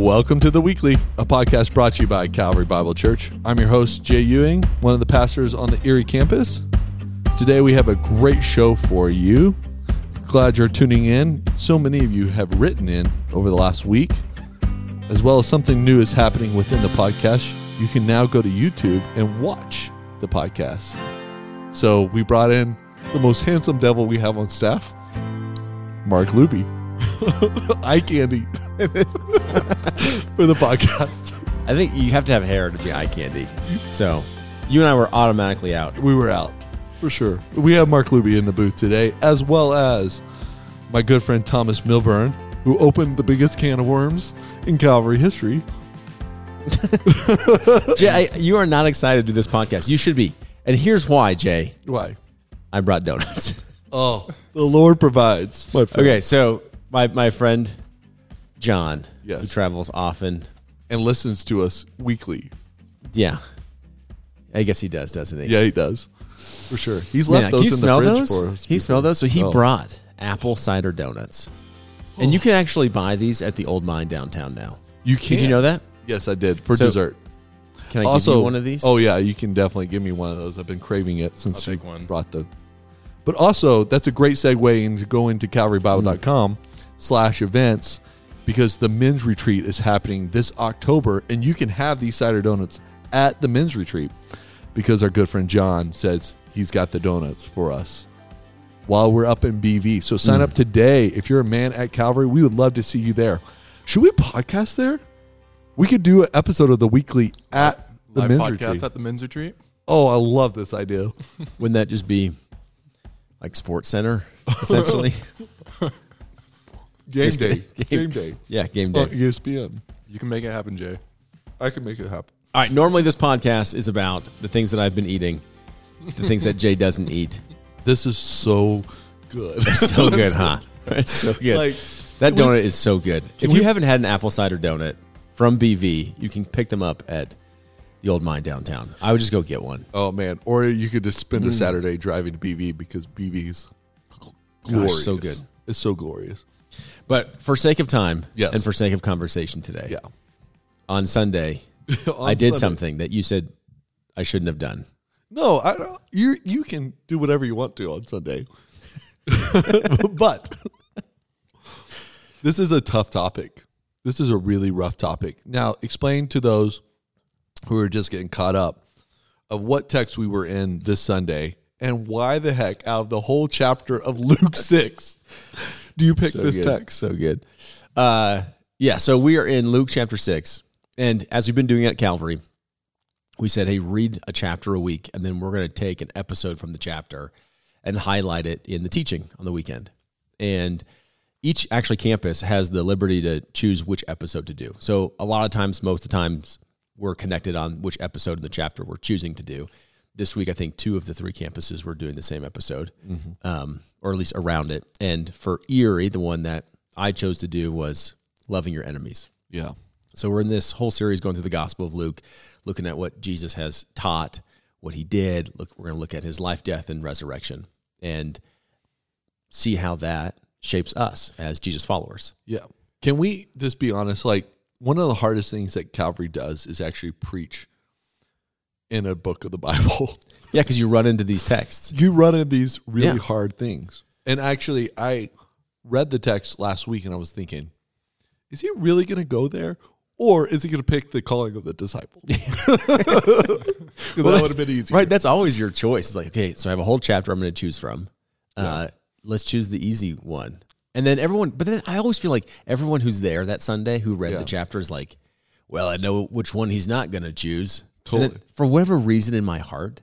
Welcome to the Weekly, a podcast brought to you by Calvary Bible Church. I'm your host, Jay Ewing, one of the pastors on the Erie campus. Today we have a great show for you. Glad you're tuning in. So many of you have written in over the last week, as well as something new is happening within the podcast. You can now go to YouTube and watch the podcast. So we brought in the most handsome devil we have on staff, Mark Luby. Eye candy for the podcast. I think you have to have hair to be eye candy. So you and I were automatically out. We were out for sure. We have Mark Luby in the booth today, as well as my good friend Thomas Milburn, who opened the biggest can of worms in Calvary history. Jay, I, you are not excited to do this podcast. You should be. And here's why, Jay. Why? I brought donuts. Oh, the Lord provides. My okay, so my, my friend John, Yes. who travels often. And listens to us weekly. Yeah. I guess he does, doesn't he? Yeah, he does. For sure. He's left can those you in smell the fridge those? for us. Can you smell those? So he Oh. brought apple cider donuts. And you oh. can actually buy these at the old mine downtown now. You can. Did you know that? Yes, I did. For So, dessert. Can I also, give you one of these? Oh yeah, you can definitely give me one of those. I've been craving it since I'll you take one. brought the. But also, that's a great segue into go into calvarybible.com slash events because the men's retreat is happening this October, and you can have these cider donuts at the men's retreat because our good friend John says he's got the donuts for us while we're up in BV. So sign mm. up today if you're a man at Calvary. We would love to see you there. Should we podcast there? We could do an episode of the weekly at the Live men's podcast retreat. at the men's retreat. Oh, I love this idea. Wouldn't that just be like Sports Center, essentially? Game Just day. kidding. Game day. yeah, game day. On ESPN. You can make it happen, Jay. I can make it happen. All right. Normally, this podcast is about the things that I've been eating, the things that Jay doesn't eat. This is so good. So good, huh? It's so good. Like, that can we- donut is so good. If we- you haven't had an apple cider donut from BV, you can pick them up at the old mine downtown. I would just go get one. oh man, or you could just spend a mm. Saturday driving to BV because BV's glorious. so good. It's so glorious. But for sake of time Yes. and for sake of conversation today, Yeah. on Sunday, On I did Sunday- something that you said I shouldn't have done. No, I don't. You you can do whatever you want to on Sunday, but this is a tough topic. This is a really rough topic. Now, explain to those who are just getting caught up of what text we were in this Sunday and why the heck out of the whole chapter of Luke six do you pick this good. text? So good. Uh, yeah, so we are in Luke chapter 6. And as we've been doing at Calvary, we said, hey, read a chapter a week, and then we're going to take an episode from the chapter and highlight it in the teaching on the weekend. And each actually campus has the liberty to choose which episode to do. So a lot of times, most of the times, we're connected on which episode in the chapter we're choosing to do. This week, I think two of the three campuses were doing the same episode, um, or at least around it. And for Erie, the one that I chose to do was loving your enemies. Yeah, So we're in this whole series going through the Gospel of Luke, looking at what Jesus has taught, what he did. Look, we're going to look at his life, death, and resurrection, and see how that shapes us as Jesus followers. yeah. Can we just be honest? Like one of the hardest things that Calvary does is actually preach in a book of the Bible. Yeah, because you run into these texts. you run into these really Yeah. hard things. And actually, I read the text last week and I was thinking, is he really going to go there? Or is he going to pick the calling of the disciples? 'Cause that would have been easy. Right, that's always your choice. It's like, okay, so I have a whole chapter I'm going to choose from. Uh, let's choose the easy one. And then everyone, but then I always feel like everyone who's there that Sunday who read Yeah. the chapter is like, well, I know which one he's not going to choose. And Totally. then for whatever reason in my heart,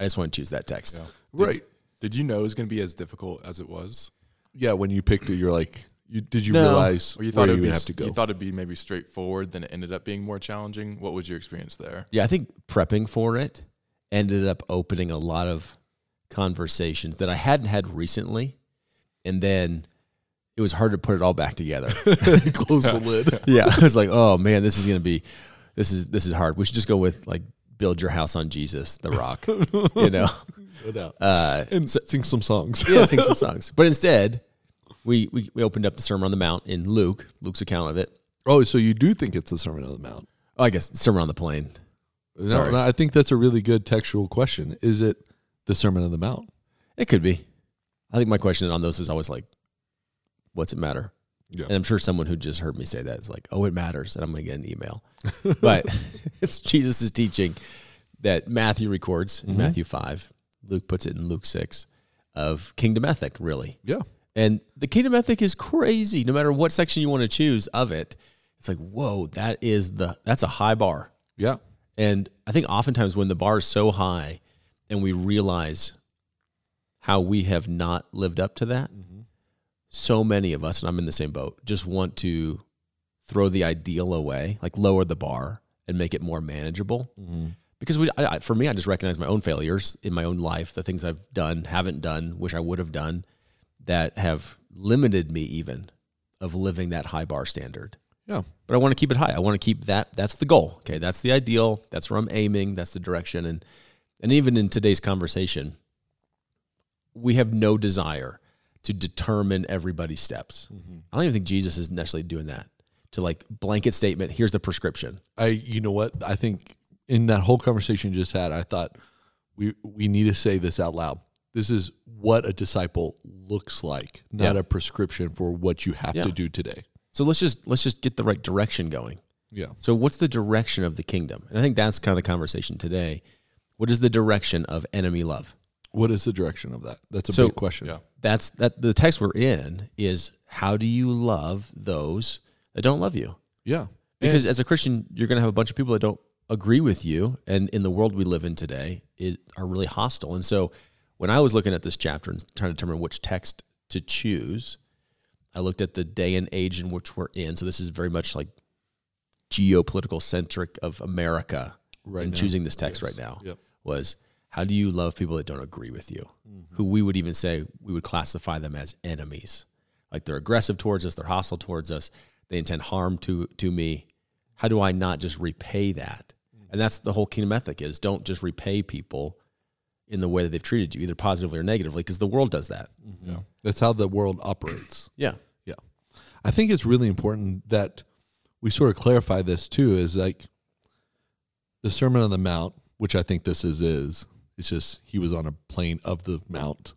I just want to choose that text. Right. Did you know it was going to be as difficult as it was? Yeah, when you picked it, you're like, you, did you No. realize Or you where thought you it would would be have to go? you thought it'd be maybe straightforward, then it ended up being more challenging. What was your experience there? Yeah, I think prepping for it ended up opening a lot of conversations that I hadn't had recently. And then it was hard to put it all back together. Close the lid. yeah, I was like, oh man, this is gonna be, this is this is hard. We should just go with like build your house on Jesus, the Rock. you know, No doubt. uh, And sing some songs. yeah, sing some songs. But instead, we, we we opened up the Sermon on the Mount in Luke, Luke's account of it, Oh, so you do think it's the Sermon on the Mount? Oh, I guess Sermon on the Plain. No, no, I think that's a really good textual question. Is it the Sermon on the Mount? It could be. I think my question on those is always like, what's it matter? Yeah. And I'm sure someone who just heard me say that is like, oh, it matters. And I'm going to get an email. but it's Jesus' teaching that Matthew records in mm-hmm. Matthew 5. Luke puts it in Luke 6 of kingdom ethic, really. Yeah. And the kingdom ethic is crazy. No matter what section you want to choose of it, it's like, whoa, that is the that's a high bar. Yeah. And I think oftentimes when the bar is so high and we realize how we have not lived up to that, mm-hmm. So many of us, and I'm in the same boat, just want to throw the ideal away, like lower the bar and make it more manageable. Mm-hmm. Because we, I, I- for me, I just recognize my own failures in my own life, the things I've done, haven't done, wish I would have done, that have limited me even of living that high bar standard Yeah. but I want to keep it high. I want to keep that. That's the goal. Okay, that's the ideal. That's where I'm aiming. That's the direction. And and even in today's conversation, we have no desire to determine everybody's steps. Mm-hmm. I don't even think Jesus is necessarily doing that. To like blanket statement. Here's the prescription. I you know what? I think in that whole conversation you just had, I thought we we need to say this out loud. This is what a disciple looks like, not Yeah. a prescription for what you have Yeah. to do today. So let's just let's just get the right direction going. Yeah. So what's the direction of the kingdom? And I think that's kind of the conversation today. What is the direction of enemy love? What is the direction of that? That's a So- big question. Yeah. That's that the text we're in is how do you love those that don't love you Yeah. because as a christian you're going to have a bunch of people that don't agree with you and in the world we live in today is are really hostile and so when i was looking at this chapter and trying to determine which text to choose i looked at the day and age in which we're in so this is very much like geopolitical centric of america Right in now. choosing this text Yes. right now Yep. was how do you love people that don't agree with you? Mm-hmm. Who we would even say we would classify them as enemies. Like they're aggressive towards us they're hostile towards us they intend harm to to me. How do i not just repay that? Mm-hmm. And that's the whole kingdom ethic is don't just repay people in the way that they've treated you either positively or negatively because the world does that. Mm-hmm. Yeah. That's how the world operates. yeah. Yeah. I think it's really important that we sort of clarify this too is like the Sermon on the Mount, which I think this is is it's just he was on a plain of the mount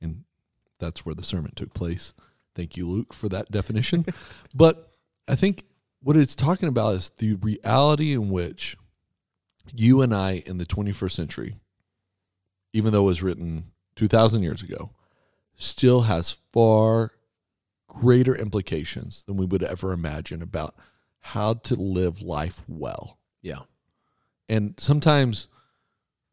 and that's where the sermon took place. Thank you Luke for that definition. but I think what it's talking about is the reality in which you and I in the 21st century even though it was written 2000 years ago still has far greater implications than we would ever imagine about how to live life well. yeah And sometimes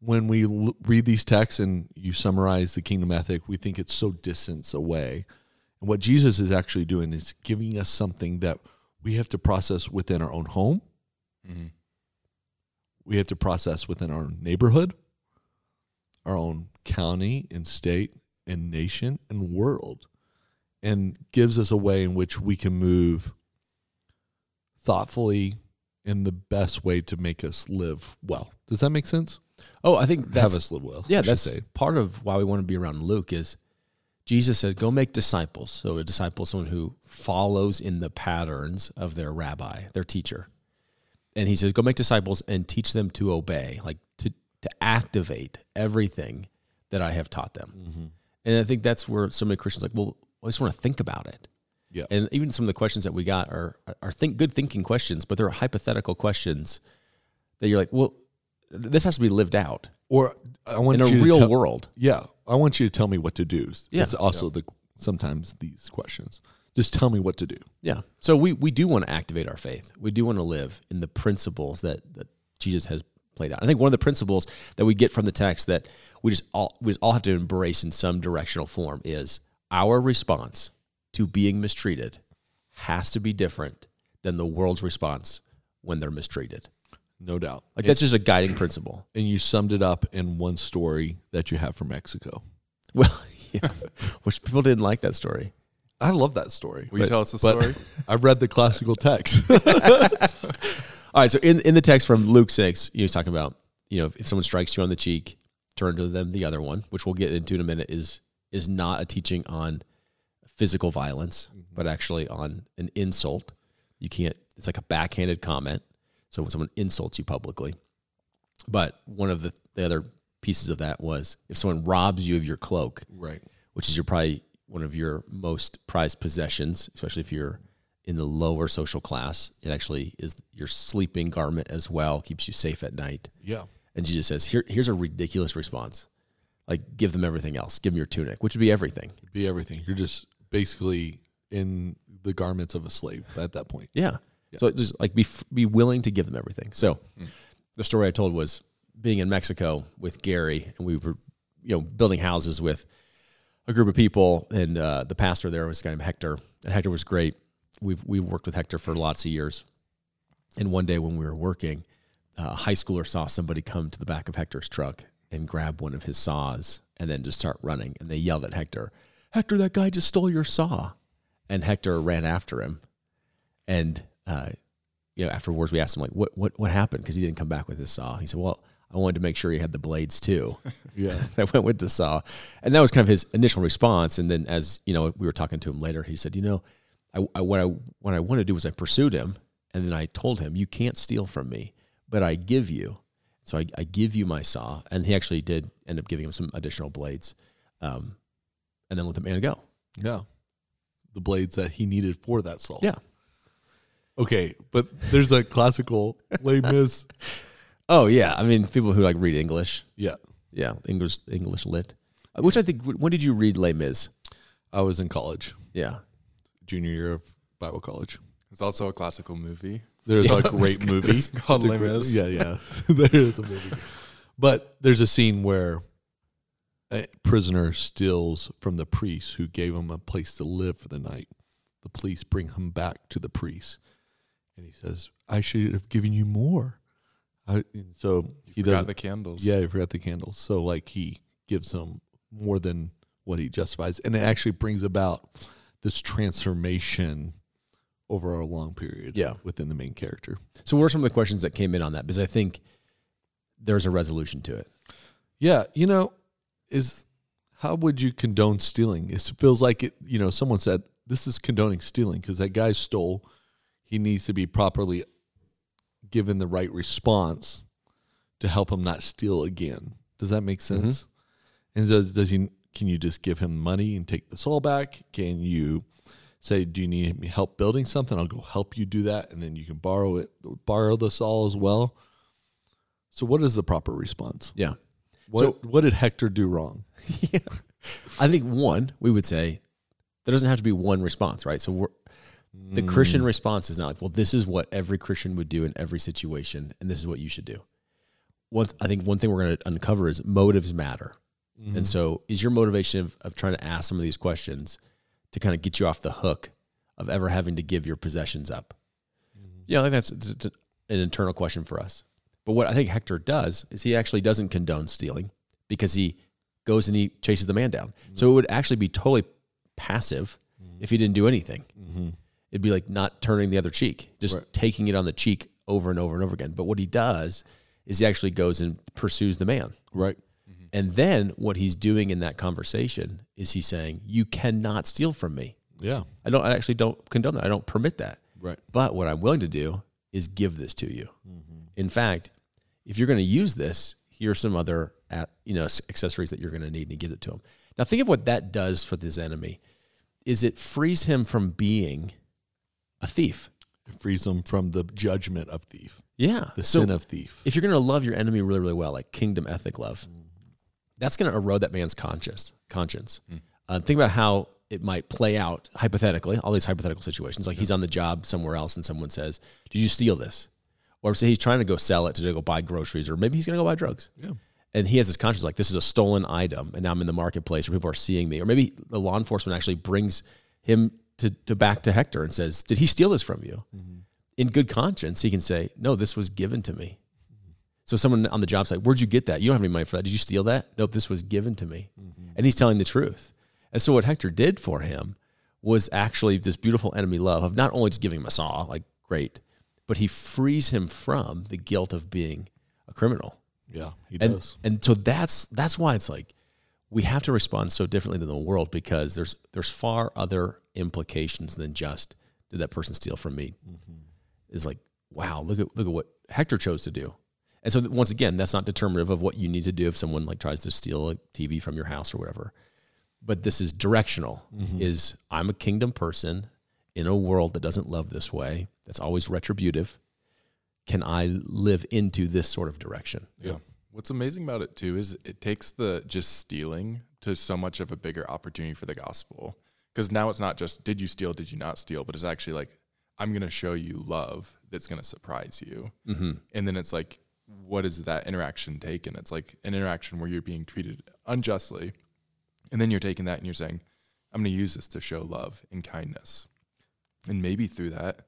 when we l- read these texts and you summarize the kingdom ethic, we think it's so distance away. And what Jesus is actually doing is giving us something that we have to process within our own home, hmm we have to process within our neighborhood, our own county and state and nation and world, and gives us a way in which we can move thoughtfully in the best way to make us live well. Does that make sense? Oh i think that's Have us live well. Yeah, that's say. part of why we want to be around Luke is Jesus says, "Go make disciples." So a disciple is someone who follows in the patterns of their rabbi, their teacher. And he says, "Go make disciples and teach them to obey, like to to activate everything that I have taught them." Mm-hmm. And I think that's where so many Christians are like, "Well, I just want to think about it." Yeah. And even some of the questions that we got are are think good thinking questions, but they're hypothetical questions that you're like, "Well, this has to be lived out Or I want in a you to real tell- world." Yeah, I want you to tell me what to do. Yeah. It's also the sometimes these questions. Just tell me what to do. Yeah. So we, we do want to activate our faith. We do want to live in the principles that, that Jesus has played out. I think one of the principles that we get from the text that we just all we just all have to embrace in some directional form is our response to being mistreated has to be different than the world's response when they're mistreated. No doubt. Like that's just a guiding principle. and you summed it up in one story that you have from Mexico. Well, yeah. Which people didn't like that story. I love that story. Will you tell us the but story? I've read the classical text. All right, so in, in the text from Luke 6, he was talking about, you know, if someone strikes you on the cheek, turn to them the other one, which we'll get into in a minute, is is not a teaching on physical violence, mm-hmm. but actually on an insult. You can't it's like a backhanded comment. So when someone insults you publicly, but one of the, the other pieces of that was if someone robs you of your cloak, Right. which is your probably one of your most prized possessions, especially if you're in the lower social class. It actually is your sleeping garment as well, keeps you safe at night. Yeah. And Jesus says, Here, here's a ridiculous response. Like, give them everything else. Give them your tunic, which would be everything. Be everything. You're just basically in the garments of a slave at that point. Yeah. So just like be be willing to give them everything. So the story I told was being in Mexico with Gary, and we were, you know, building houses with a group of people, and uh, the pastor there was a guy named Hector, and Hector was great. We've we worked with Hector for lots of years, and one day when we were working, uh, a high schooler saw somebody come to the back of Hector's truck and grab one of his saws, and then just start running, and they yelled at Hector, "Hector, that guy just stole your saw!" And Hector ran after him, and uh, you know, afterwards we asked him like, "What what what happened?" Because he didn't come back with his saw. He said, "Well, I wanted to make sure he had the blades too." Yeah. that went with the saw, and that was kind of his initial response. And then, as you know, we were talking to him later. He said, "You know, I, I what I what I wanted to do was I pursued him, and then I told him, you can't steal from me, but I give you." So I, I give you my saw, and he actually did end up giving him some additional blades, um, and then let the man go. Yeah. The blades that he needed for that saw. Yeah. Okay. But there's a classical Les Mis. Oh yeah, I mean, people who like read English, Yeah. Yeah, English English lit. Which I think. When did you read Les Mis? I was in college, Yeah. junior year of Bible college. It's also a classical movie. There's a great movie called It's Les great- Mis. Yeah, yeah. there is a movie. But there's a scene where a prisoner steals from the priest who gave him a place to live for the night. The police bring him back to the priest, and he says, "I should have given you more." I, and so he Forgot does. the candles. Yeah, he forgot the candles. So like he gives him more than what he justifies, and it actually brings about this transformation over a long period. Yeah. within the main character. So, what are some of the questions that came in on that? Because I think there's a resolution to it. Yeah, you know, is how would you condone stealing? It feels like it. You know, someone said this is condoning stealing because that guy stole. He needs to be properly given the right response to help him not steal again. Does that make mm-hmm. sense? And does does he? Can you just give him money and take the soul back? Can you say, "Do you need me help building something? I'll go help you do that," and then you can borrow it, borrow the soul as well. So, what is the proper response? Yeah. What So- what did Hector do wrong? yeah. I think one, we would say there doesn't have to be one response, right? So we're, the Christian mm. response is not like, well, this is what every Christian would do in every situation, and this is what you should do. One, I think one thing we're going to uncover is motives matter. And mm-hmm. so, is your motivation of, of trying to ask some of these questions to kind of get you off the hook of ever having to give your possessions up? Mm-hmm. Yeah, I think that's an internal question for us. But what I think Hector does is he actually doesn't condone stealing because he goes and he chases the man down. So mm. it would actually be totally passive if he didn't do anything. Mm-hmm. It'd be like not turning the other cheek, just Right. taking it on the cheek over and over and over again. But what he does is he actually goes and pursues the man. Right. Mm-hmm. And then what he's doing in that conversation is he's saying, "You cannot steal from me. Yeah. I don't. I actually don't condone that. I don't permit that. Right. But what I'm willing to do is give this to you. Mm-hmm. In fact, if you're going to use this, here's some other at, you know accessories that you're going to need, and he gives it to him. Now, think of what that does for this enemy. Is it frees him from being a thief? It frees them from the judgment of thief, Yeah, the So sin of thief. if you're going to love your enemy really, really well, like kingdom ethic love, that's going to erode that man's conscience. Conscience. Uh, think about how it might play out hypothetically. All these hypothetical situations, like he's on the job somewhere else, and someone says, "Did you steal this?" Or say he's trying to go sell it to go buy groceries, or maybe he's going to go buy drugs. Yeah. And he has his conscience like this is a stolen item, and now I'm in the marketplace where people are seeing me. Or maybe the law enforcement actually brings him to, to back to Hector and says, "Did he steal this from you?" Mm-hmm. In good conscience, he can say, "No, this was given to me." Mm-hmm. So someone on the job site, where'd you get that? You don't have any money for that. Did you steal that? Nope, this was given to me. Mm-hmm. And he's telling the truth. And so what Hector did for him was actually this beautiful enemy love of not only just giving him a saw, like great, but he frees him from the guilt of being a criminal. Yeah. He And does. and so that's that's why it's like we have to respond so differently than the world because there's there's far other implications than just did that person steal from me. Mm-hmm. It's like, wow, look at look at what Hector chose to do. And so once again, that's not determinative of what you need to do if someone like tries to steal a TV from your house or whatever. But this is directional. Mm-hmm. Is I'm a kingdom person in a world that doesn't love this way, that's always retributive. Can I live into this sort of direction? Yeah. What's amazing about it too is it takes the just stealing to so much of a bigger opportunity for the gospel. Because now it's not just did you steal, did you not steal, but it's actually like I'm going to show you love that's going to surprise you. Mm-hmm. And then it's like, what is that interaction taken? It's like an interaction where you're being treated unjustly. And then you're taking that and you're saying, I'm going to use this to show love and kindness. And maybe through that,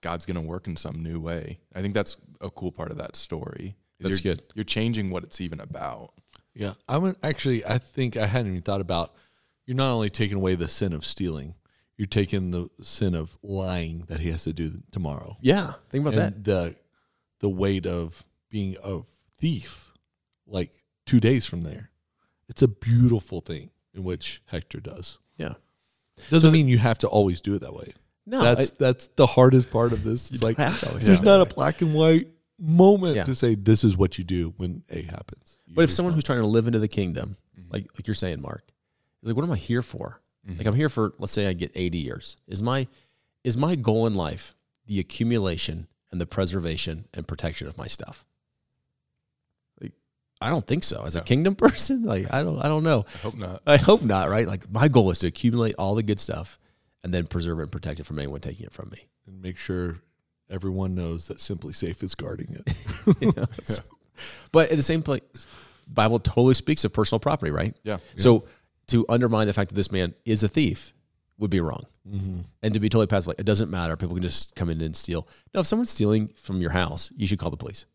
God's going to work in some new way. I think that's a cool part of that story. That's you're, good. You're changing what it's even about. Yeah, I would actually. I think I hadn't even thought about. You're not only taking away the sin of stealing, you're taking the sin of lying that he has to do tomorrow, Yeah, think about that. the the weight of being a thief, like two days from there. It's a beautiful thing in which Hector does. Yeah. Doesn't mean you have to always do it that way. No, that's that's the hardest part of this. It's like have to always there's not a black and white moment Yeah. to say this is what you do when A happens. You But if someone who's trying to live into the kingdom, Mm-hmm. like like you're saying, Mark, is like, what am I here for? Like I'm here for, let's say I get 80 years. Is my is my goal in life the accumulation and the preservation and protection of my stuff? Like, I don't think so. As a kingdom person, like I don't I don't know. I hope not. I hope not, right? Like my goal is to accumulate all the good stuff and then preserve it and protect it from anyone taking it from me. and make sure everyone knows that SimpliSafe is guarding it. You know, so- But at the same place, Bible totally speaks of personal property, right? Yeah. So to undermine the fact that this man is a thief would be wrong. mm-hmm. And to be totally passive, like, it doesn't matter. People can just come in and steal. Now, if someone's stealing from your house, you should call the police.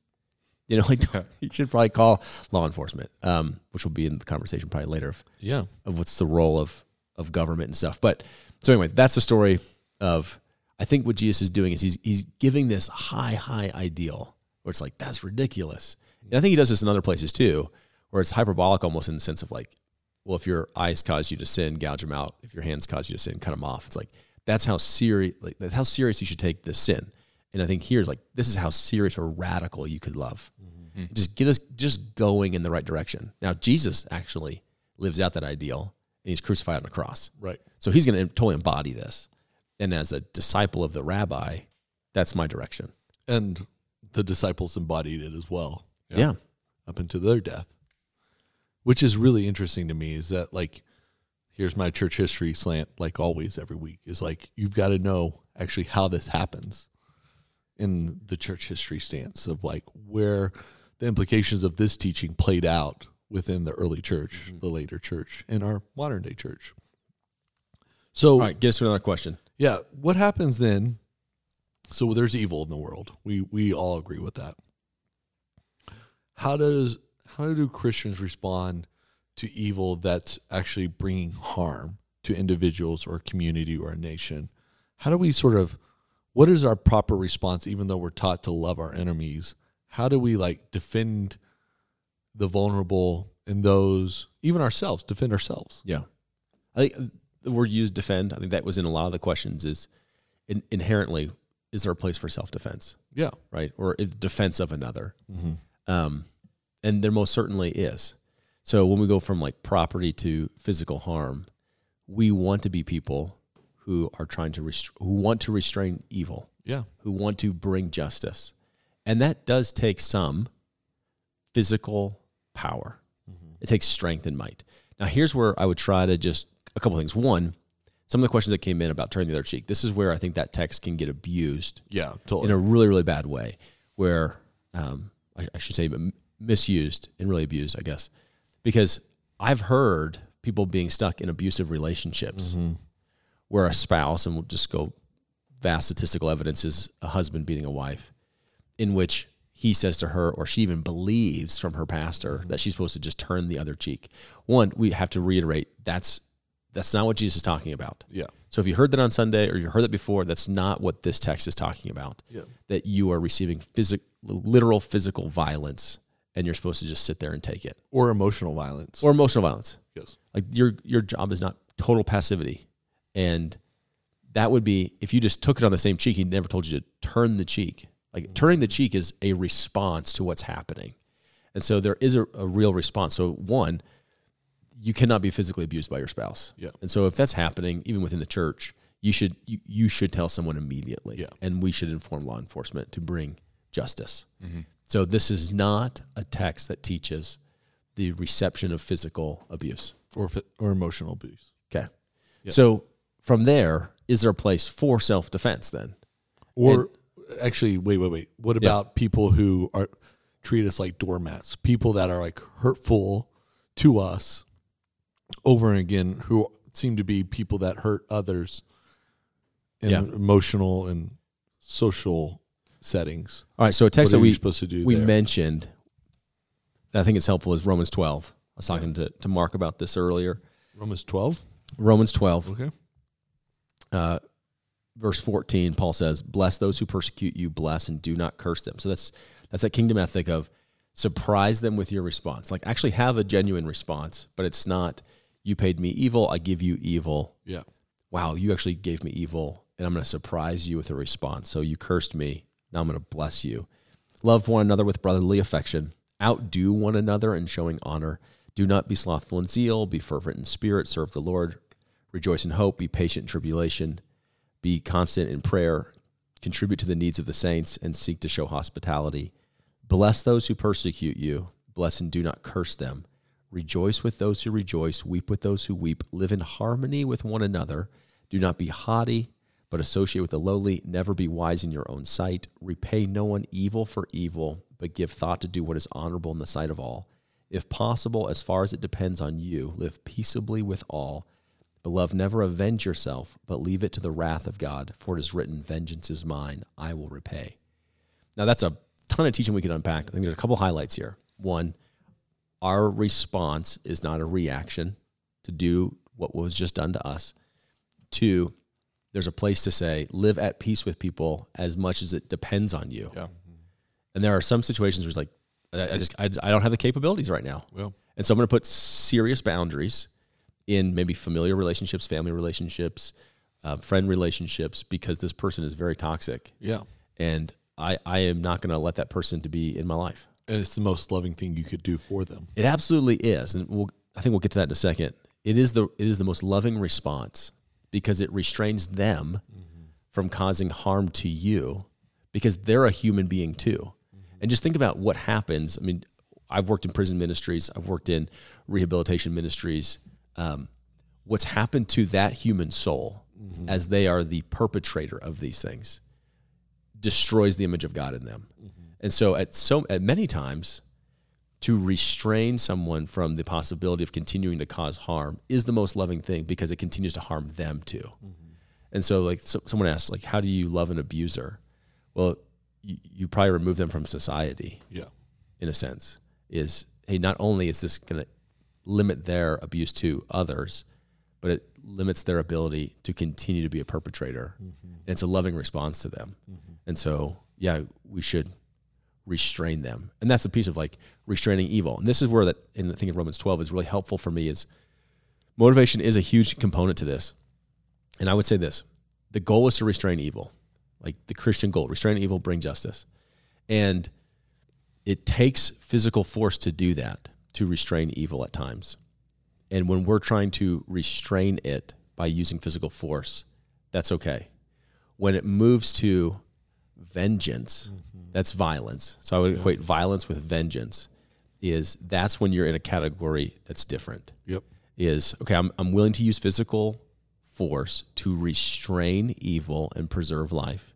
You know, like you should probably call law enforcement, um, which will be in the conversation probably later of, Yeah, of what's the role of of government and stuff. But so anyway, that's the story of. I think what Jesus is doing is he's he's giving this high high ideal where it's like that's ridiculous. And I think he does this in other places too, where it's hyperbolic almost in the sense of like, well, if your eyes cause you to sin, gouge them out. If your hands cause you to sin, cut them off. It's like that's how serious like that's how serious you should take this sin. And I think here's like this is how serious or radical you could love. Mm-hmm. Just get us just going in the right direction. Now Jesus actually lives out that ideal, and he's crucified on the cross. right. So he's going to totally embody this. And as a disciple of the rabbi, that's my direction. And the disciples embodied it as well Yeah. Yeah. up until their death, which is really interesting to me. Is that like, here's my church history slant, like always every week, is like you've got to know actually how this happens in the church history stance of like where the implications of this teaching played out within the early church, mm-hmm. the later church, and our modern day church. So, All right, get us to another question. Yeah, what happens then? So there's evil in the world. We we all agree with that. How does how do Christians respond to evil that's actually bringing harm to individuals or a community or a nation? How do we sort of what is our proper response even though we're taught to love our enemies? How do we like defend the vulnerable and those even ourselves, defend ourselves? Yeah. I think the word used defend, I think that was in a lot of the questions is in, inherently, is there a place for self defense, Yeah. right? Or is defense of another? Mm-hmm. Um, and there most certainly is. So when we go from like property to physical harm, we want to be people who are trying to rest- who want to restrain evil, Yeah. who want to bring justice, and that does take some physical power. It takes strength and might. Now, here's where I would try to just a couple things. One, some of the questions that came in about turning the other cheek. This is where I think that text can get abused Yeah, totally. in a really, really bad way, where um, I, I should say misused and really abused, I guess, because I've heard people being stuck in abusive relationships where a spouse, and we'll just go vast statistical evidence, is a husband beating a wife, in which he says to her, or she even believes from her pastor that she's supposed to just turn the other cheek. One, we have to reiterate that's that's not what Jesus is talking about. yeah. So if you heard that on Sunday or you heard that before, that's not what this text is talking about. Yeah. That you are receiving physical, literal physical violence, and you're supposed to just sit there and take it, Or emotional violence. or emotional violence. yes. Like your your job is not total passivity, and that would be if you just took it on the same cheek, he never told you to turn the cheek. Like mm-hmm. turning the cheek is a response to what's happening. And so there is a, a real response. So one, you cannot be physically abused by your spouse. Yeah. And so if that's happening, even within the church, you should you, you should tell someone immediately. Yeah. And we should inform law enforcement to bring justice. Mm-hmm. So this is not a text that teaches the reception of physical abuse. or or emotional abuse. Okay. Yeah. So from there, is there a place for self defense then? Or actually, wait, wait, wait. What about people who are treat us like doormats? People that are like hurtful to us over and again, who seem to be people that hurt others in Yeah. emotional and social settings. All right. So a text that we supposed to do we there? mentioned that I think is helpful is Romans 12. I was talking to, to Mark about this earlier. Romans twelve. Romans 12, Okay. uh, verse 14, Paul says, Bless those who persecute you, bless and do not curse them. So that's that's that kingdom ethic of surprise them with your response. Like actually have a genuine response, but it's not you paid me evil, I give you evil. Yeah. Wow, you actually gave me evil, and I'm going to surprise you with a response. So you cursed me, now I'm going to bless you. Love one another with brotherly affection. Outdo one another in showing honor. Do not be slothful in zeal. Be fervent in spirit. Serve the Lord. Rejoice in hope. Be patient in tribulation. Be constant in prayer. Contribute to the needs of the saints and seek to show hospitality. Bless those who persecute you. Bless and do not curse them. Rejoice with those who rejoice. Weep with those who weep. Live in harmony with one another. Do not be haughty, but associate with the lowly. Never be wise in your own sight. Repay no one evil for evil, but give thought to do what is honorable in the sight of all. If possible, as far as it depends on you, live peaceably with all. Beloved, never avenge yourself, but leave it to the wrath of God, for it is written, Vengeance is mine, I will repay. Now, that's a ton of teaching we could unpack. I think there's a couple highlights here. One, our response is not a reaction to do what was just done to us. Two, there's a place to say, live at peace with people as much as it depends on you. Yeah. And there are some situations where it's like, I I just, I, I don't have the capabilities right now. Well, And so I'm going to put serious boundaries in maybe familiar relationships, family relationships, uh, friend relationships, because this person is very toxic. yeah. And I, I am not going to let that person to be in my life. And it's the most loving thing you could do for them. It absolutely is, and we'll, I think we'll get to that in a second. It is the it is the most loving response because it restrains them from causing harm to you because they're a human being too. And just think about what happens. I mean, I've worked in prison ministries, I've worked in rehabilitation ministries. Um, what's happened to that human soul as they are the perpetrator of these things destroys the image of God in them. And so at so at many times to restrain someone from the possibility of continuing to cause harm is the most loving thing because it continues to harm them too. Mm-hmm. And so like so, someone asked like how do you love an abuser? Well, you, you probably remove them from society Yeah. in a sense is hey not only is this going to limit their abuse to others but it limits their ability to continue to be a perpetrator mm-hmm. and it's a loving response to them mm-hmm. and so yeah we should restrain them. And that's the piece of like restraining evil. And this is where that in the thing of romans 12 is really helpful for me is motivation is a huge component to this. And i would say this the goal is to restrain evil. Like the christian goal restrain evil bring justice. And it takes physical force to do that to restrain evil at times. And when we're trying to restrain it by using physical force that's okay. When it moves to vengeance. That's violence. So i would equate violence with vengeance is that's when you're in a category that's different. Yep. is okay I'm, I'm willing to use physical force to restrain evil and preserve life.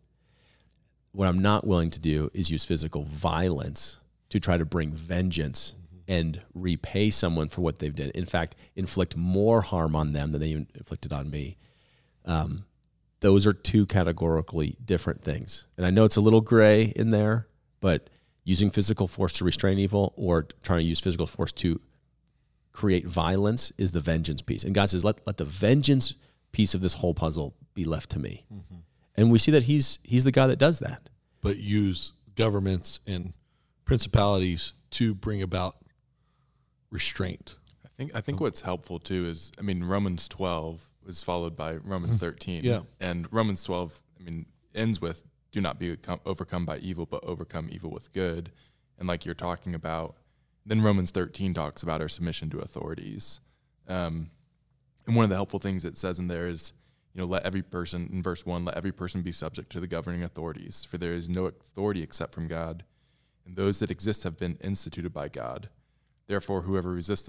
What i'm not willing to do is use physical violence to try to bring vengeance and repay someone for what they've done. In fact inflict more harm on them than they inflicted on me. Um, those are two categorically different things and i know it's a little gray in there but using physical force to restrain evil or trying to use physical force to create violence is the vengeance piece. And God says, let, let the vengeance piece of this whole puzzle be left to me. Mm-hmm. And we see that he's he's the guy that does that. But use governments and principalities to bring about restraint. I I think I think what's helpful too is I mean Romans 12 is followed by Romans 13. Yeah. And Romans 12 I mean ends with do not be overcome by evil but overcome evil with good. And like you're talking about then Romans 13 talks about our submission to authorities. Um, and one of the helpful things it says in there is you know let every person in verse 1 let every person be subject to the governing authorities for there is no authority except from God and those that exist have been instituted by God. Therefore, whoever resists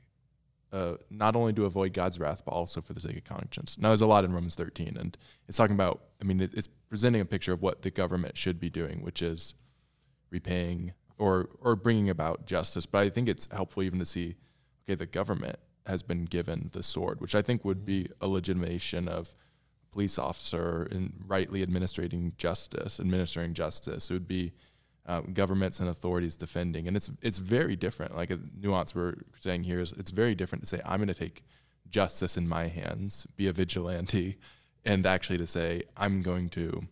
uh, not only to avoid God's wrath, but also for the sake of conscience. Now, there's a lot in Romans 13, and it's talking about. I mean, it's presenting a picture of what the government should be doing, which is repaying or or bringing about justice. But I think it's helpful even to see, okay, the government has been given the sword, which I think would be a legitimation of police officer in rightly administrating justice, administering justice. It would be um, governments and authorities defending, and it's it's very different. Like a nuance we're saying here is it's very different to say I'm going to take justice in my hands, be a vigilante, and actually to say I'm going to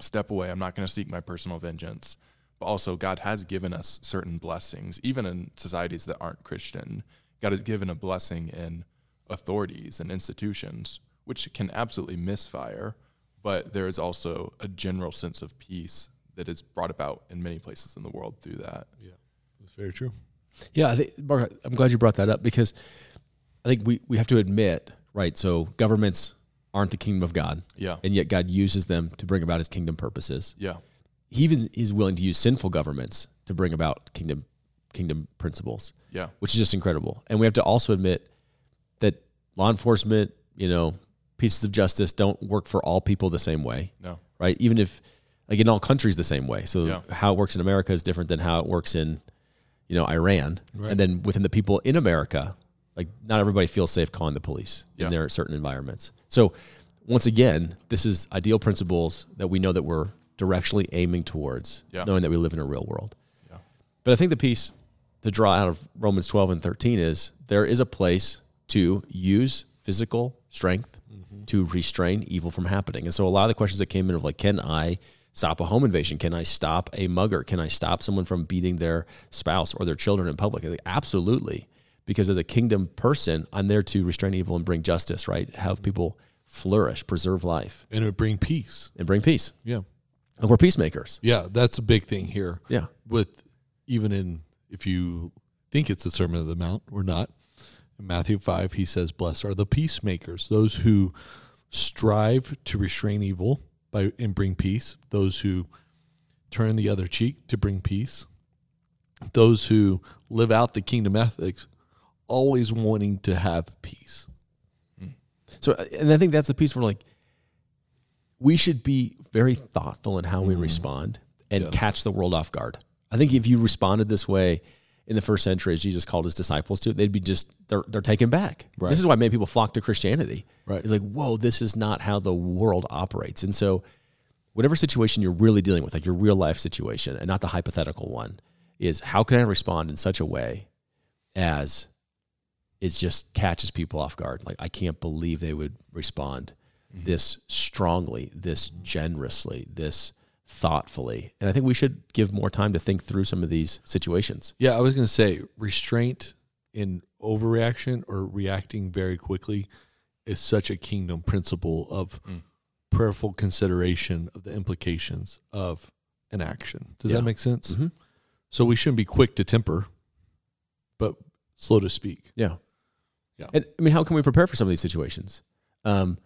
step away. I'm not going to seek my personal vengeance. But also, God has given us certain blessings, even in societies that aren't Christian. God has given a blessing in authorities and institutions, which can absolutely misfire. But there is also a general sense of peace that is brought about in many places in the world through that. Yeah, that's very true. Yeah, I think Mark, I'm glad you brought that up because I think we, we have to admit, right? So governments aren't the kingdom of God, Yeah. and yet God uses them to bring about His kingdom purposes. Yeah. He even is willing to use sinful governments to bring about kingdom kingdom principles, Yeah. which is just incredible. And we have to also admit that law enforcement, you know, pieces of justice don't work for all people the same way, No. right? Even if like in all countries the same way. So Yeah. how it works in America is different than how it works in, you know, Iran. Right. And then within the people in America, like not everybody feels safe calling the police Yeah. in their certain environments. So once again, this is ideal principles that we know that we're directionally aiming towards, Yeah. knowing that we live in a real world. Yeah. But I think the piece to draw out of Romans 12 and 13 is there is a place to use physical strength mm-hmm. to restrain evil from happening. And so a lot of the questions that came in of like, can I stop a home invasion? Can I stop a mugger? Can I stop someone from beating their spouse or their children in public? Like, absolutely. Because as a kingdom person, I'm there to restrain evil and bring justice, right? Have people flourish, preserve life, And it would bring peace. and bring peace. Yeah. And we're peacemakers. Yeah, that's a big thing here. Yeah. With even in if you think it's the Sermon of the Mount or not, in Matthew five, he says, Blessed are the peacemakers, those who strive to restrain evil by and bring peace, those who turn the other cheek to bring peace, those who live out the kingdom ethics, always wanting to have peace. So, and I think that's the piece where like we should be very thoughtful in how we mm. respond and Yeah. catch the world off guard. I think if you responded this way in the first century, as Jesus called his disciples to, it, they'd be just they're they're taken back. Right. This is why many people flock to Christianity. Right. It's like, whoa, this is not how the world operates. And so, whatever situation you're really dealing with, like your real life situation, and not the hypothetical one, is how can I respond in such a way as it just catches people off guard. Like I can't believe they would respond mm-hmm. this strongly, this generously, this thoughtfully. And I think we should give more time to think through some of these situations. Yeah, I was going to say restraint in overreaction or reacting very quickly is such a kingdom principle of Mm. prayerful consideration of the implications of an action. Does Yeah. that make sense? Mhm. So we shouldn't be quick to temper, but slow to speak. Yeah. Yeah. And I mean, how can we prepare for some of these situations? Um,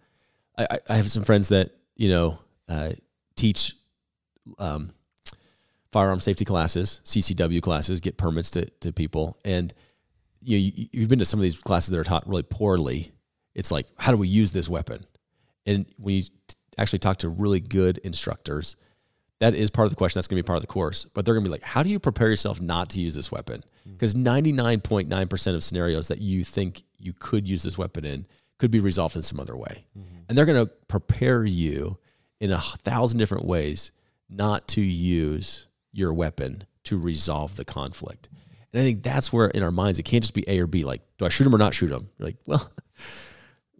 I, I- I have some friends that, you know, uh, teach um, firearm safety classes, CCW classes, get permits to, to people. And you, you, you've been to some of these classes that are taught really poorly. It's like, how do we use this weapon? And when you t- actually talk to really good instructors, that is part of the question. That's going to be part of the course. But they're going to be like, how do you prepare yourself not to use this weapon? Because 99.9% of scenarios that you think you could use this weapon in could be resolved in some other way. And they're going to prepare you in a thousand different ways not to use your weapon to resolve the conflict. And I think that's where in our minds it can't just be A or B. Like, do I shoot him or not shoot him? You're like, well,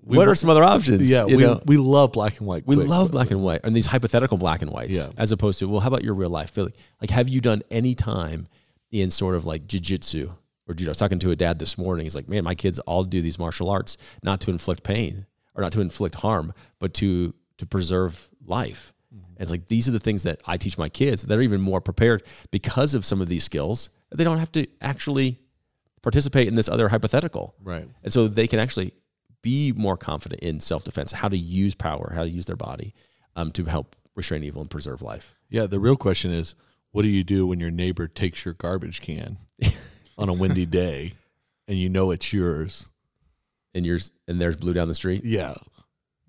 what wa- are some other options? Yeah, You we, know? we love black and white. We quick, love black and white and these hypothetical black and whites, Yeah. as opposed to well, how about your real life? Feel like, like have you done any time in sort of like jujitsu or judo? I was talking to a dad this morning. He's like, man, my kids all do these martial arts not to inflict pain or not to inflict harm, but to to preserve life. And it's like these are the things that I teach my kids. They're even more prepared because of some of these skills. They don't have to actually participate in this other hypothetical. Right. And so they can actually be more confident in self defense, how to use power, how to use their body um, to help restrain evil and preserve life. Yeah. The real question is, what do you do when your neighbor takes your garbage can on a windy day, and you know it's yours? And yours and there's blue down the street. Yeah.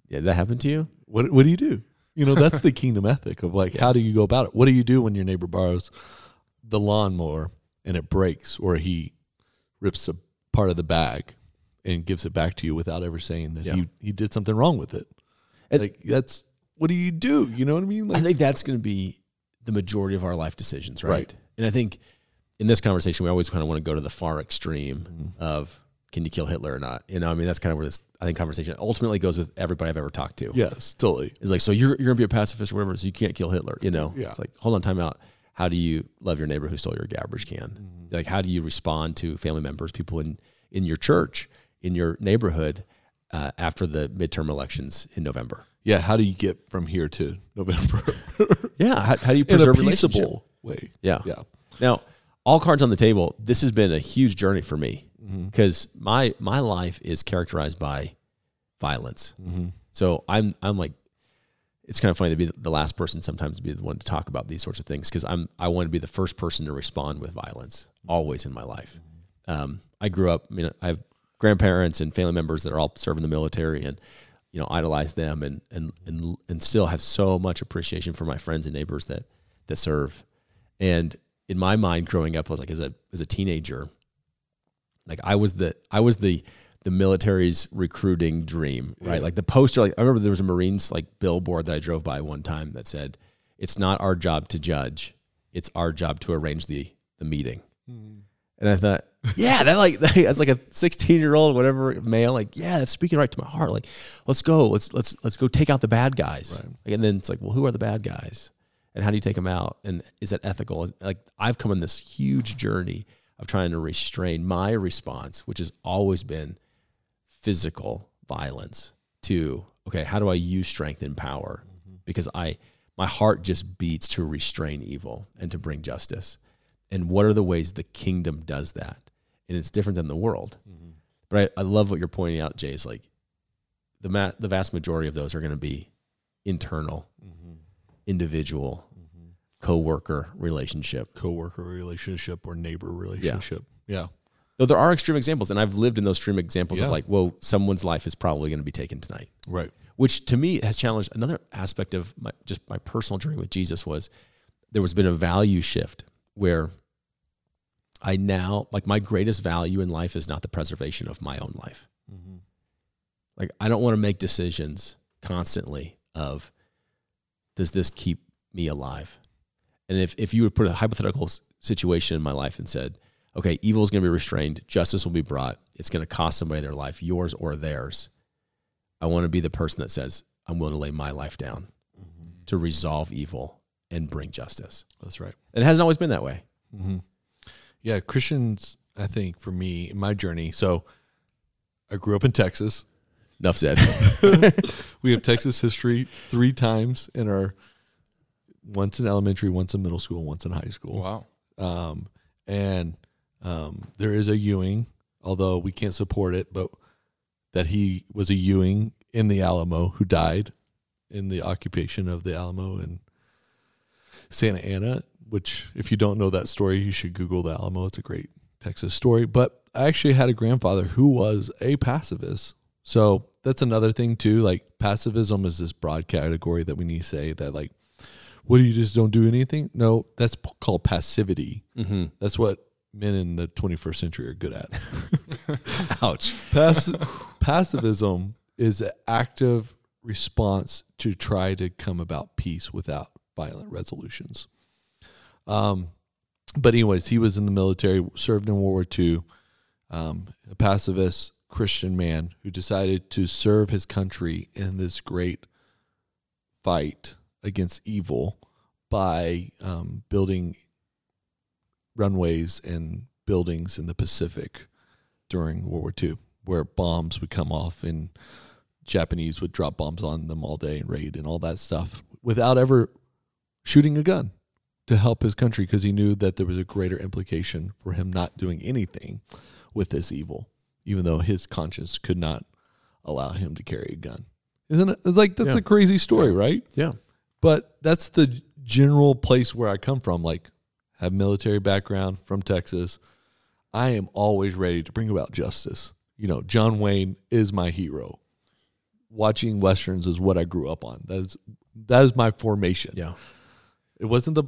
Yeah, that happened to you? What What do you do? You know, that's the kingdom ethic of like, how do you go about it? What do you do when your neighbor borrows the lawnmower and it breaks, or he rips a part of the bag and gives it back to you without ever saying that Yeah. he he did something wrong with it? And- like that's what do you do? You know what I mean? I think that's going to be the majority of our life decisions, right? Right. And I think in this conversation, we always kind of want to go to the far extreme Mm-hmm. of can you kill Hitler or not? You know, I mean, that's kind of where this I think conversation ultimately goes with everybody I've ever talked to. yes, totally. It's like, so you're, you're gonna be a pacifist or whatever, so you can't kill Hitler, you know? Yeah. It's like, hold on, time out. How do you love your neighbor who stole your garbage can? Mm-hmm. Like, how do you respond to family members, people in, in your church, in your neighborhood, uh, after the midterm elections in November? Yeah. How do you get from here to November Yeah. How, how do you in a preserve peaceable way? Yeah. Yeah. Now, all cards on the table. This has been a huge journey for me Mm-hmm. because my my life is characterized by violence. Mm-hmm. So I'm I'm like, it's kind of funny to be the last person sometimes to be the one to talk about these sorts of things because I'm I want to be the first person to respond with violence always in my life. Um, I grew up. I mean, I have grandparents and family members that are all serving the military and you know idolize them and and and and still have so much appreciation for my friends and neighbors that that serve. And in my mind, growing up, I was like as a as a teenager, like I was the I was the the military's recruiting dream, right? Yeah. Like the poster. Like I remember there was a Marines like billboard that I drove by one time that said, "It's not our job to judge; it's our job to arrange the the meeting." Mm-hmm. And I thought, yeah, that like that's like a 16 year old whatever male, like yeah, that's speaking right to my heart. Like, let's go, let's let's let's go take out the bad guys. Right. Like, and then it's like, well, who are the bad guys, and how do you take them out? And is that ethical? Is- Like, I've come on this huge journey of trying to restrain my response, which has always been physical violence, to okay, how do I use strength and power? Mm-hmm. Because I my heart just beats to restrain evil and to bring justice. And what are the ways the kingdom does that? And it's different than the world. Mm-hmm. But I, I love what you're pointing out jay is like the ma- the vast majority of those are going to be internal mm-hmm. individual co-worker relationship Coworker relationship or neighbor relationship. Yeah. yeah. though there are extreme examples and i've lived in those extreme examples Yeah. of like whoa someone's life is probably going to be taken tonight Right. which to me has challenged another aspect of my just my personal journey with Jesus was there was been a value shift where I now like my greatest value in life is not the preservation of my own life. Mm-hmm. Like I don't want to make decisions constantly of does this keep me alive? And if if you would put a hypothetical situation in my life and said, okay, evil is going to be restrained, justice will be brought, it's going to cost somebody their life, yours or theirs. I want to be the person that says, I'm willing to lay my life down to resolve evil and bring justice. That's right. And it hasn't always been that way. Mm-hmm. Yeah, Christians. I think for me, in my journey. So, I grew up in Texas. Enough said. We have Texas history three times in our once in elementary, once in middle school, once in high school. Wow. Um, and um, there is a Ewing, although we can't support it, but that he was a Ewing in the Alamo who died in the occupation of the Alamo in Santa Anna. Which, if you don't know that story, you should Google the Alamo. It's a great Texas story. But I actually had a grandfather who was a pacifist. So that's another thing too. Like pacifism is this broad category that we need to say that like, what do you just don't do anything? No, that's p- called passivity. mm-hmm. That's what men in the 21st century are good at. Ouch. Pass- pacifism is an active response to try to come about peace without violent resolutions. Um, but anyways, he was in the military, served in World War II, um, a pacifist Christian man who decided to serve his country in this great fight against evil by um, building runways and buildings in the Pacific during World War II, where bombs would come off and Japanese would drop bombs on them all day and raid and all that stuff without ever shooting a gun to help his country because he knew that there was a greater implication for him not doing anything with this evil, even though his conscience could not allow him to carry a gun. Isn't it? It's like that's Yeah. a crazy story, right? Yeah. But that's the general place where I come from. Like, have military background from Texas. I am always ready to bring about justice. You know, John Wayne is my hero. Watching westerns is what I grew up on. That is that is my formation. Yeah. It wasn't the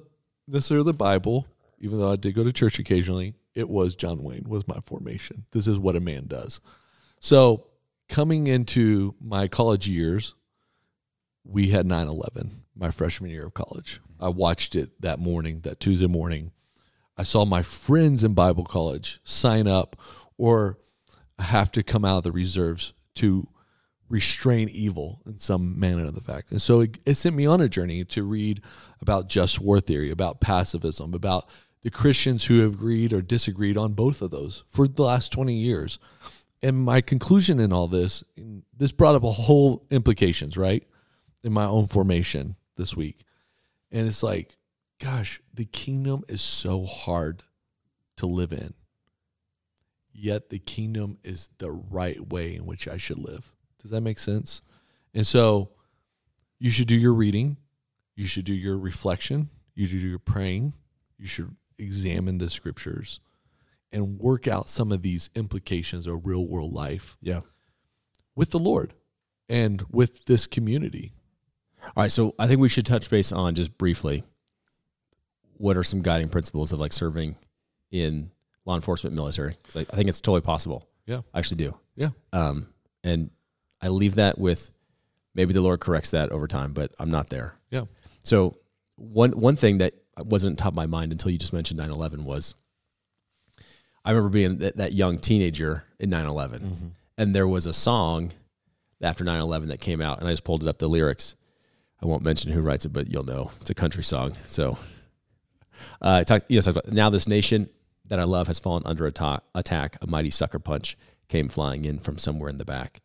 necessarily the Bible, even though I did go to church occasionally. It was John Wayne was my formation. This is what a man does. So coming into my college years, we had 9-11 my freshman year of college. I watched it that morning, that Tuesday morning. I saw my friends in Bible college sign up or have to come out of the reserves to restrain evil in some manner of the fact. And so it, it sent me on a journey to read about just war theory, about pacifism, about the Christians who have agreed or disagreed on both of those for the last 20 years. And my conclusion in all this, this brought up a whole implications, right? In my own formation this week. And it's like, gosh, the kingdom is so hard to live in. Yet the kingdom is the right way in which I should live. Does that make sense? And so you should do your reading, you should do your reflection, you should do your praying, you should examine the scriptures and work out some of these implications of real world life Yeah. with the Lord and with this community. All right, so I think we should touch base on just briefly what are some guiding principles of like serving in law enforcement military. I I think it's totally possible. Yeah. I actually do. Yeah. Um, and I leave that with maybe the Lord corrects that over time, but I'm not there. Yeah. So one one thing that wasn't top of my mind until you just mentioned 9/11 was I remember being that, that young teenager in 9/11, and there was a song after 9/11 that came out, and I just pulled it up the lyrics. I won't mention who writes it, but you'll know it's a country song. So, uh, talk, you know, talk about, now this nation that I love has fallen under atta- attack. A mighty sucker punch came flying in from somewhere in the back.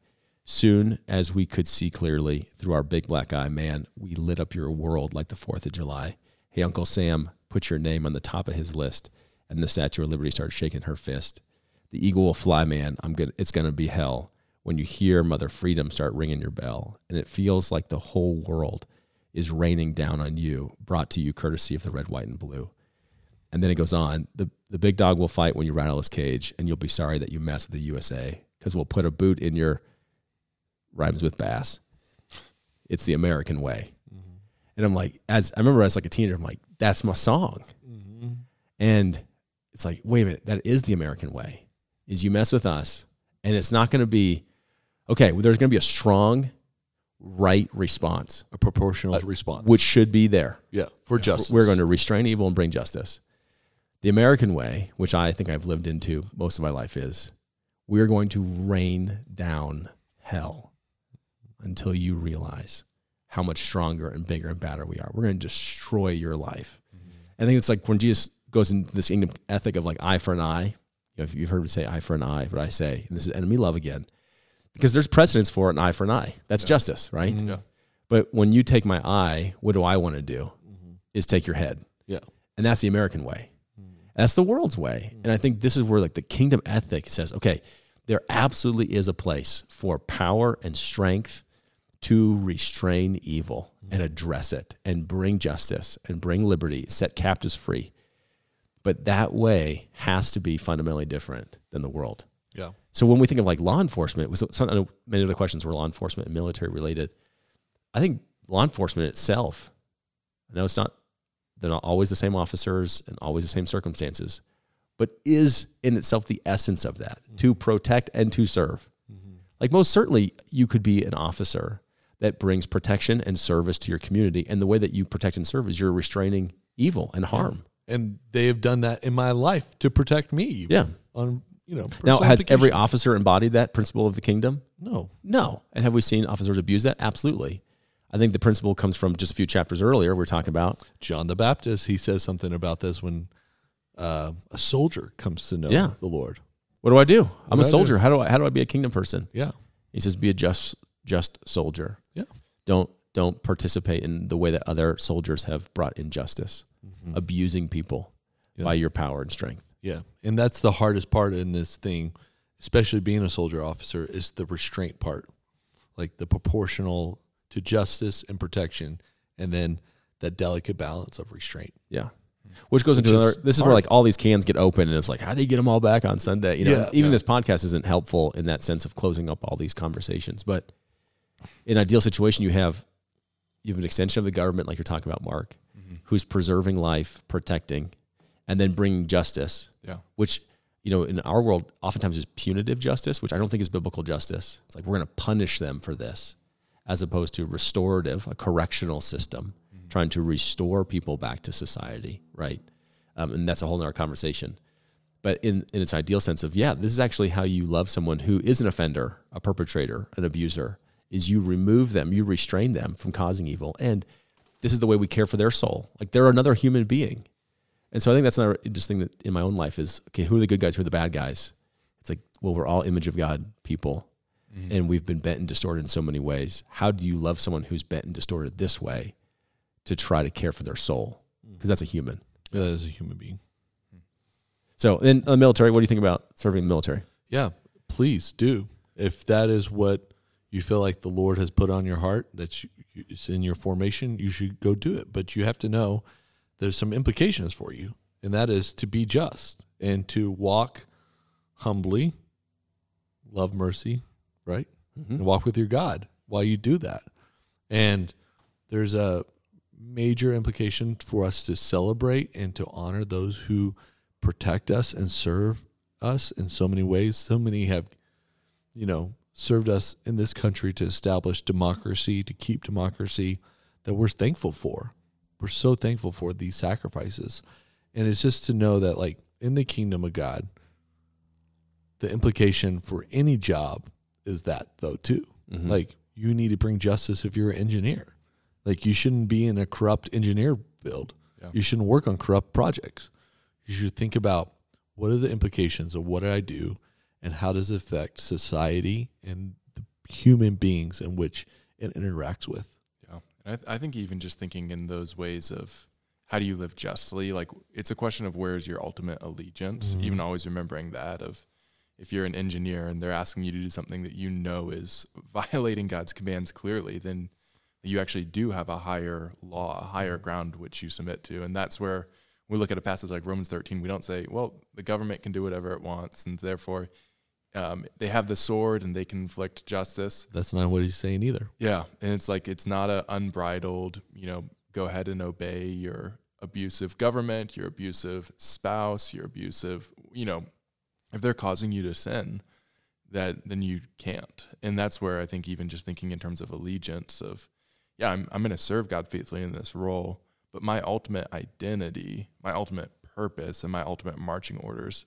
Soon as we could see clearly through our big black eye, man, we lit up your world like the 4th of July. Hey, Uncle Sam, put your name on the top of his list. And the Statue of Liberty started shaking her fist. The eagle will fly, man. I'm good. It's going to be hell when you hear Mother Freedom start ringing your bell. And it feels like the whole world is raining down on you, brought to you courtesy of the red, white, and blue. And then it goes on. The, the big dog will fight when you rattle his cage, and you'll be sorry that you mess with the USA because we'll put a boot in your rhymes with bass. It's the American way. Mm-hmm. And I'm like, as I remember as like a teenager, I'm like, that's my song. Mm-hmm. And it's like, wait a minute, that is the American way. Is you mess with us, and it's not going to be okay. Well, there's going to be a strong, right response, A proportional Uh, response. which should be there. yeah, for justice. We're going to restrain evil and bring justice. The American way, which I think I've lived into most of my life, is we're going to rain down hell until you realize how much stronger and bigger and badder we are. We're going to destroy your life. I think it's like when Jesus goes into this ethic of like eye for an eye. You know, if you've heard me say eye for an eye, but I say, and this is enemy love again, because there's precedence for an eye for an eye. That's justice, right? Mhm. Yeah. But when you take my eye, what do I want to do? Mm-hmm. Is take your head. Yeah. And that's the American way. Mm-hmm. That's the world's way. And I think this is where like the kingdom ethic says, okay, there absolutely is a place for power and strength to restrain evil mm-hmm. and address it and bring justice and bring liberty, set captives free. But that way has to be fundamentally different than the world. Yeah. So when we think of like law enforcement, was some, many of the questions were law enforcement and military related. I think law enforcement itself, I know it's not, they're not always the same officers and always the same circumstances, but is in itself the essence of that mm-hmm. to protect and to serve. Mm-hmm. Like most certainly, you could be an officer that brings protection and service to your community. And the way that you protect and serve is you're restraining evil and harm. And they have done that in my life to protect me. Yeah. On you know. Now, has every officer embodied that principle of the kingdom? no. No. And have we seen officers abuse that? Absolutely. I think the principle comes from just a few chapters earlier. We are talking about John the Baptist, he says something about this when uh, a soldier comes to know Yeah. the Lord. what do I do? I'm do a soldier. How do I how do I be a kingdom person? Yeah. He says, be a just just soldier. Yeah. Don't don't participate in the way that other soldiers have brought injustice, abusing people Yeah. by your power and strength. Yeah. And that's the hardest part in this thing, especially being a soldier officer, is the restraint part. Like the proportional to justice and protection, and then that delicate balance of restraint. Yeah. Which goes into Which another. is This is where like all these cans get open, and it's like, how do you get them all back on Sunday? You know, Yeah. even Yeah. this podcast isn't helpful in that sense of closing up all these conversations. But in an ideal situation, you have you have an extension of the government, like you're talking about, Mark, mm-hmm. who's preserving life, protecting, and then bringing justice. Yeah. which you know in our world oftentimes is punitive justice which i don't think is biblical justice. It's like we're going to punish them for this as opposed to restorative a correctional system trying to restore people back to society right? Um, and that's a whole nother conversation. But in, in its ideal sense of yeah this is actually how you love someone who is an offender a perpetrator an abuser is you remove them you restrain them from causing evil. And this is the way we care for their soul. Like they're another human being and so I think that's another interesting thing that in my own life is okay, who are the good guys, who are the bad guys? It's like, well, we're all image of God people, mm-hmm. and we've been bent and distorted in so many ways. How do you love someone who's bent and distorted this way to try to care for their soul? Mm. Because that's a human. That is a human being. So in the uh, military, what do you think about serving in the military? Yeah. Please do. If that is what you feel like the Lord has put on your heart, that's you, it's in your formation, you should go do it. But you have to know there's some implications for you, and that is to be just and to walk humbly, love mercy, right? Mm-hmm. And walk with your God while you do that. And there's a major implication for us to celebrate and to honor those who protect us and serve us in so many ways. So many have, you know, served us in this country to establish democracy, to keep democracy that we're thankful for. We're so thankful for these sacrifices. And it's just to know that, like, in the kingdom of God, the implication for any job is that, though, too. Mhm. Like, you need to bring justice if you're an engineer. Like, you shouldn't be in a corrupt engineer build. Yeah. You shouldn't work on corrupt projects. You should think about what are the implications of what did I do and how does it affect society and the human beings in which it interacts with. I, th- I think even just thinking in those ways of how do you live justly, like it's a question of where's your ultimate allegiance, Mhm. even always remembering that of if you're an engineer and they're asking you to do something that you know is violating God's commands clearly, then you actually do have a higher law, a higher ground which you submit to. And that's where we look at a passage like Romans 13, we don't say, well, the government can do whatever it wants, and therefore um, they have the sword and they can inflict justice. That's not what he's saying either. Yeah, and it's like it's not a unbridled, you know, go ahead and obey your abusive government, your abusive spouse, your abusive, you know, if they're causing you to sin, that then you can't. And that's where I think even just thinking in terms of allegiance of yeah, I'm I'm going to serve God faithfully in this role, but my ultimate identity, my ultimate purpose and my ultimate marching orders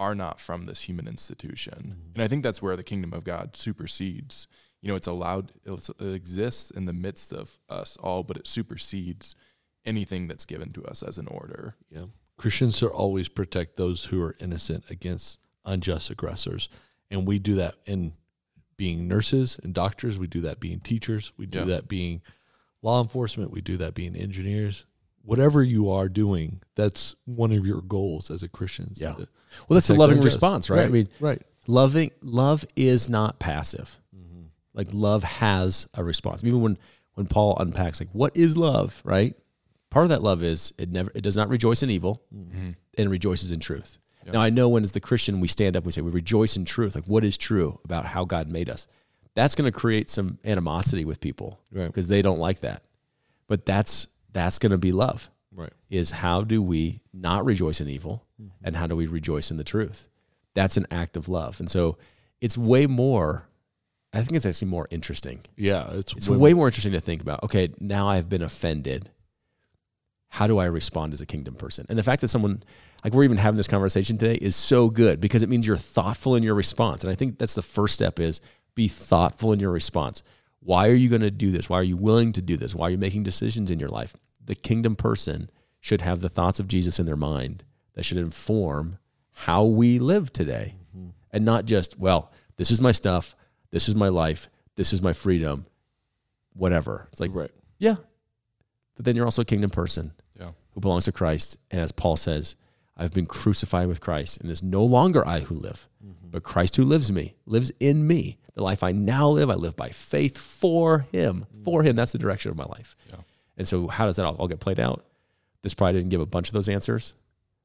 are not from this human institution. Mm-hmm. And I think that's where the kingdom of God supersedes. You know, it's allowed, it's, it exists in the midst of us all, but it supersedes anything that's given to us as an order. Yeah. Christians should always protect those who are innocent against unjust aggressors. And we do that in being nurses and doctors. We do that being teachers. We do Yeah. that being law enforcement. We do that being engineers. Whatever you are doing, that's one of your goals as a Christian. Yeah. to Well, that's a loving response, right? I mean, right. loving love is not passive. Mm-hmm. Like love has a response. Even when when Paul unpacks like what is love, right? Part of that love is it never it does not rejoice in evil mm-hmm. and rejoices in truth. Yeah. Now I know when as the Christian we stand up we say we rejoice in truth, like what is true about how God made us. That's going to create some animosity with people Right. because they don't like that. But that's that's going to be love. Right. is how do we not rejoice in evil mm-hmm. and how do we rejoice in the truth? That's an act of love. And so it's way more, I think it's actually more interesting. Yeah. It's, It's way more interesting to think about. Okay, now I've been offended. How do I respond as a kingdom person? And the fact that someone, like we're even having this conversation today, is so good because it means you're thoughtful in your response. And I think that's the first step is be thoughtful in your response. Why are you going to do this? Why are you willing to do this? Why are you making decisions in your life? The kingdom person should have the thoughts of Jesus in their mind that should inform how we live today mm-hmm. and not just, well, this is my stuff, this is my life, this is my freedom, whatever. It's like, right. yeah. But then you're also a kingdom person Yeah. who belongs to Christ. And as Paul says, I've been crucified with Christ, and it's no longer I who live, mm-hmm. but Christ who lives me, lives in me. The life I now live, I live by faith for him. Mm. For him. That's the direction of my life. Yeah. And so how does that all, all get played out? This probably didn't give a bunch of those answers,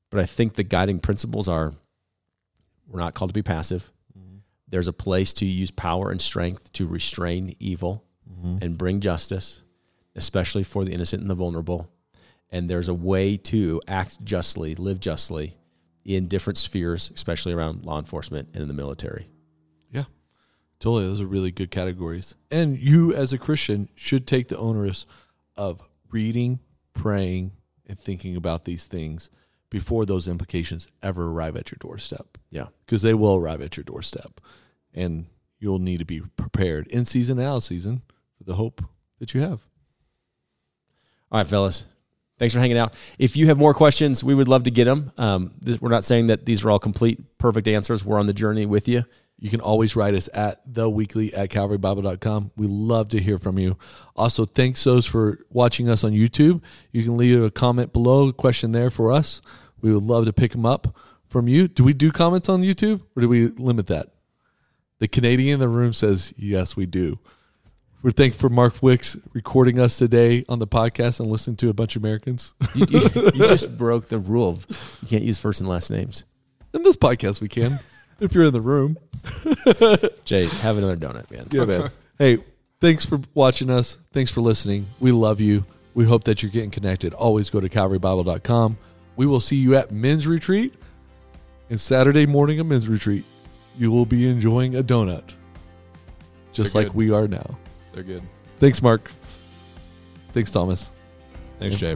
but I think the guiding principles are we're not called to be passive. Mm-hmm. There's a place to use power and strength to restrain evil mm-hmm. and bring justice, especially for the innocent and the vulnerable. And there's a way to act justly, live justly in different spheres, especially around law enforcement and in the military. Yeah. Totally. Those are really good categories. And you, as a Christian, should take the onerous of reading, praying, and thinking about these things before those implications ever arrive at your doorstep. Yeah. Because they will arrive at your doorstep. And you'll need to be prepared in season and out of season for the hope that you have. All right, fellas. Thanks for hanging out. If you have more questions, we would love to get them. Um, this, we're not saying that these are all complete, perfect answers. We're on the journey with you. You can always write us at the weekly at calvarybible.com. We love to hear from you. Also, thanks those for watching us on YouTube. You can leave a comment below, a question there for us. We would love to pick them up from you. Do we do comments on YouTube or do we limit that? The Canadian in the room says, yes, we do. We're thankful for Mark Wicks recording us today on the podcast and listening to a bunch of Americans. You, you, you just broke the rule of you can't use first and last names. in this podcast, we can, if you're in the room. Jay, have another donut, man. Yeah, man. hey, thanks for watching us. Thanks for listening. We love you. We hope that you're getting connected. Always go to calvarybible.com. We will see you at men's retreat and Saturday morning of men's retreat. You will be enjoying a donut, just They're like good. we are now. They're good. Thanks, Mark. Thanks, Thomas. Thanks, Jay.